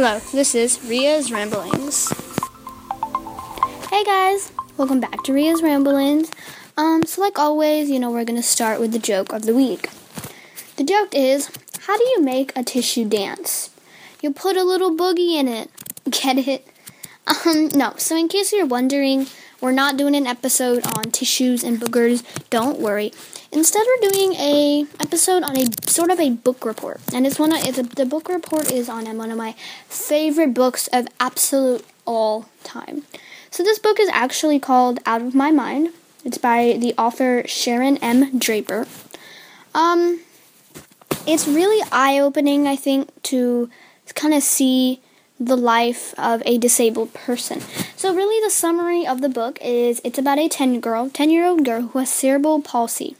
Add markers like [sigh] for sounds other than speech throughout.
Hello, this is Ria's Ramblings. Hey guys, welcome back to Ria's Ramblings. Um, so like always, you know, we're gonna start with the joke of the week. The joke is, how do you make a tissue dance? You put a little boogie in it. [laughs] Get it? Um, no. So in case you're wondering, we're not doing an episode on tissues and boogers. Don't worry. Instead, we're doing a episode on a sort of a book report, and it's one of it's a, the book report is on one of my favorite books of absolute all time. So this book is actually called Out of My Mind. It's by the author Sharon M. Draper. Um, it's really eye opening, I think, to kind of see the life of a disabled person. So really the summary of the book is it's about a 10 girl, 10-year-old girl who has cerebral palsy.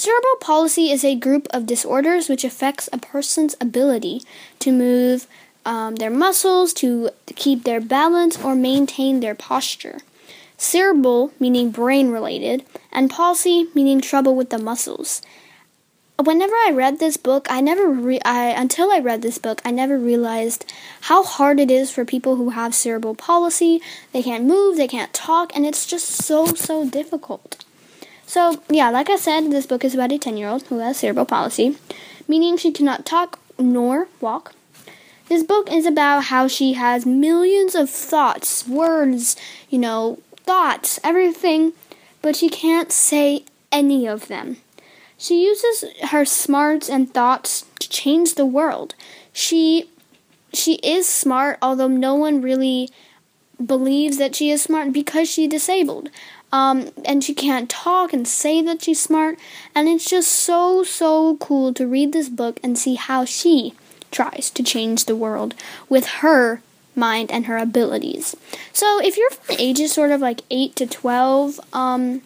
Cerebral palsy is a group of disorders which affects a person's ability to move um, their muscles, to keep their balance, or maintain their posture. Cerebral, meaning brain related, and palsy, meaning trouble with the muscles. Whenever I read this book, I never re- I until I read this book, I never realized how hard it is for people who have cerebral palsy. They can't move, they can't talk, and it's just so so difficult. So, yeah, like I said, this book is about a 10-year-old who has cerebral palsy, meaning she cannot talk nor walk. This book is about how she has millions of thoughts, words, you know, thoughts, everything, but she can't say any of them. She uses her smarts and thoughts to change the world. She she is smart, although no one really believes that she is smart because she's disabled. Um, and she can't talk and say that she's smart. And it's just so, so cool to read this book and see how she tries to change the world with her mind and her abilities. So if you're from ages sort of like 8 to 12, um,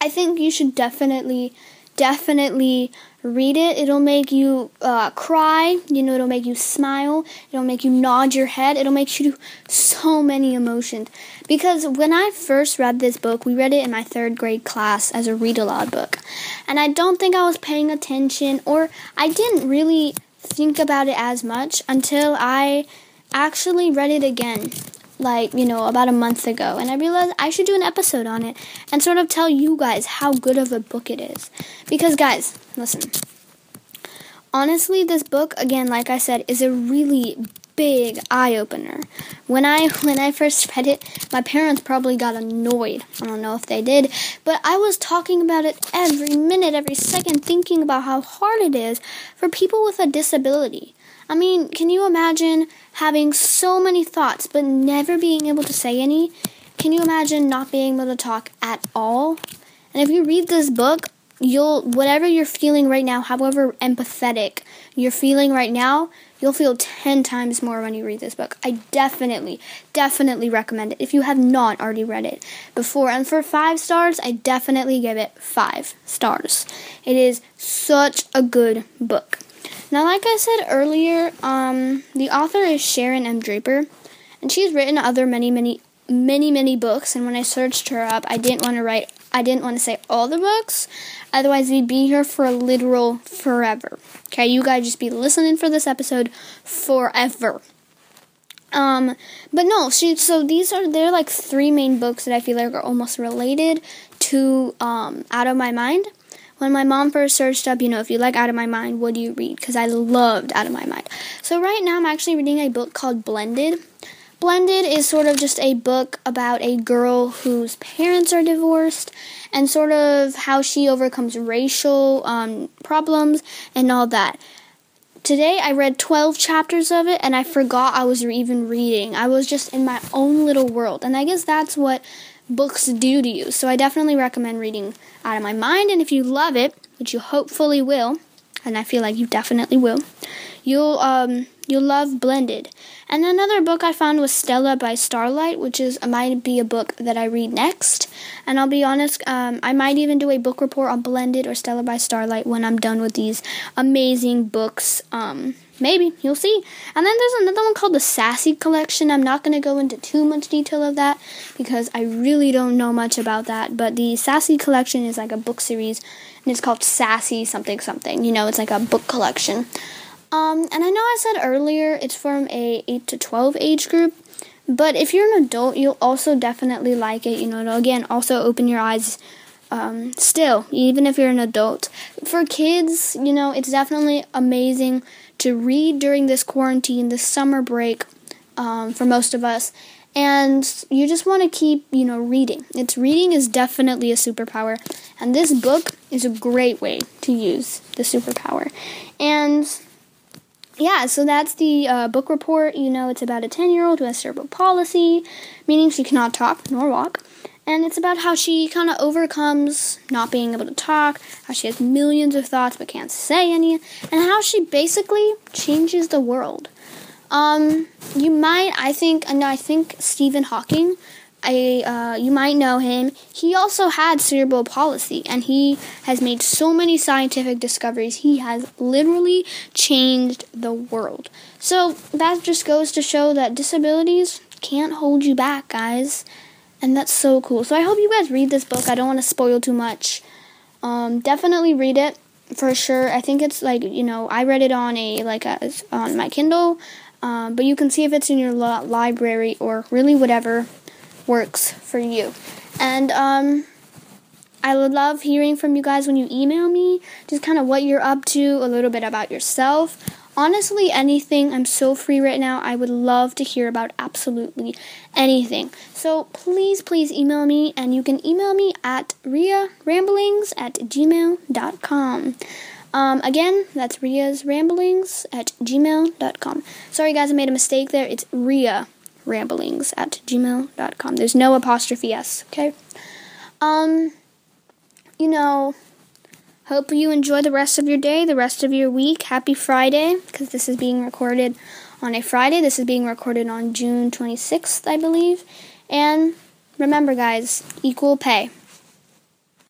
I think you should definitely definitely read it. It'll make you uh, cry. You know, it'll make you smile. It'll make you nod your head. It'll make you do so many emotions. Because when I first read this book, we read it in my third grade class as a read aloud book. And I don't think I was paying attention or I didn't really think about it as much until I actually read it again like, you know, about a month ago, and I realized I should do an episode on it and sort of tell you guys how good of a book it is. Because, guys, listen. Honestly, this book, again, like I said, is a really big eye opener. When I [laughs] when I first read it, my parents probably got annoyed. I don't know if they did, but I was talking about it every minute, every second, thinking about how hard it is for people with a disability. I mean, can you imagine having so many thoughts but never being able to say any? Can you imagine not being able to talk at all? And if you read this book, you'll whatever you're feeling right now, however empathetic you're feeling right now, you'll feel 10 times more when you read this book. I definitely, definitely recommend it if you have not already read it before. And for 5 stars, I definitely give it 5 stars. It is such a good book. Now, like I said earlier, um, the author is Sharon M. Draper, and she's written other many, many, many, many books. And when I searched her up, I didn't want to write, I didn't want to say all the books, otherwise we'd be here for a literal forever. Okay, you guys just be listening for this episode forever. Um, but no, she so these are they're like three main books that I feel like are almost related to um Out of My Mind when my mom first searched up, you know, if you like Out of My Mind, what do you read? Because I loved Out of My Mind. So right now I'm actually reading a book called Blended. Blended is sort of just a book about a girl whose parents are divorced and sort of how she overcomes racial um, problems and all that. Today I read 12 chapters of it and I forgot I was even reading. I was just in my own little world. And I guess that's what books do to you. So I definitely recommend reading Out of My Mind. And if you love it, which you hopefully will, and I feel like you definitely will, you'll um you'll love Blended. And another book I found was Stella by Starlight, which is might be a book that I read next. And I'll be honest, um, I might even do a book report on Blended or Stella by Starlight when I'm done with these amazing books. Um, maybe you'll see. And then there's another one called the Sassy Collection. I'm not going to go into too much detail of that because I really don't know much about that. But the Sassy Collection is like a book series, and it's called Sassy something something. You know, it's like a book collection. Um, and I know I said earlier it's from a 8 to 12 age group, but if you're an adult, you'll also definitely like it. You know, again also open your eyes um, still, even if you're an adult. For kids, you know, it's definitely amazing to read during this quarantine, this summer break um, for most of us. And you just want to keep, you know, reading. It's reading is definitely a superpower, and this book is a great way to use the superpower. And yeah, so that's the uh, book report. You know, it's about a 10 year old who has cerebral palsy, meaning she cannot talk nor walk and it's about how she kind of overcomes not being able to talk, how she has millions of thoughts but can't say any, and how she basically changes the world. Um, you might, I think, and I think Stephen Hawking, I, uh, you might know him. He also had cerebral palsy, and he has made so many scientific discoveries. He has literally changed the world. So that just goes to show that disabilities can't hold you back, guys and that's so cool. So I hope you guys read this book. I don't want to spoil too much. Um, definitely read it for sure. I think it's like you know I read it on a like a, on my Kindle, um, but you can see if it's in your library or really whatever works for you. And um, I would love hearing from you guys when you email me, just kind of what you're up to, a little bit about yourself honestly anything. I'm so free right now. I would love to hear about absolutely anything. So please, please email me, and you can email me at riaramblings at gmail.com. Um, again, that's Ria's Ramblings at gmail.com. Sorry, guys, I made a mistake there. It's Ria Ramblings at gmail.com. There's no apostrophe S, okay? Um, you know, Hope you enjoy the rest of your day, the rest of your week. Happy Friday, because this is being recorded on a Friday. This is being recorded on June 26th, I believe. And remember, guys, equal pay.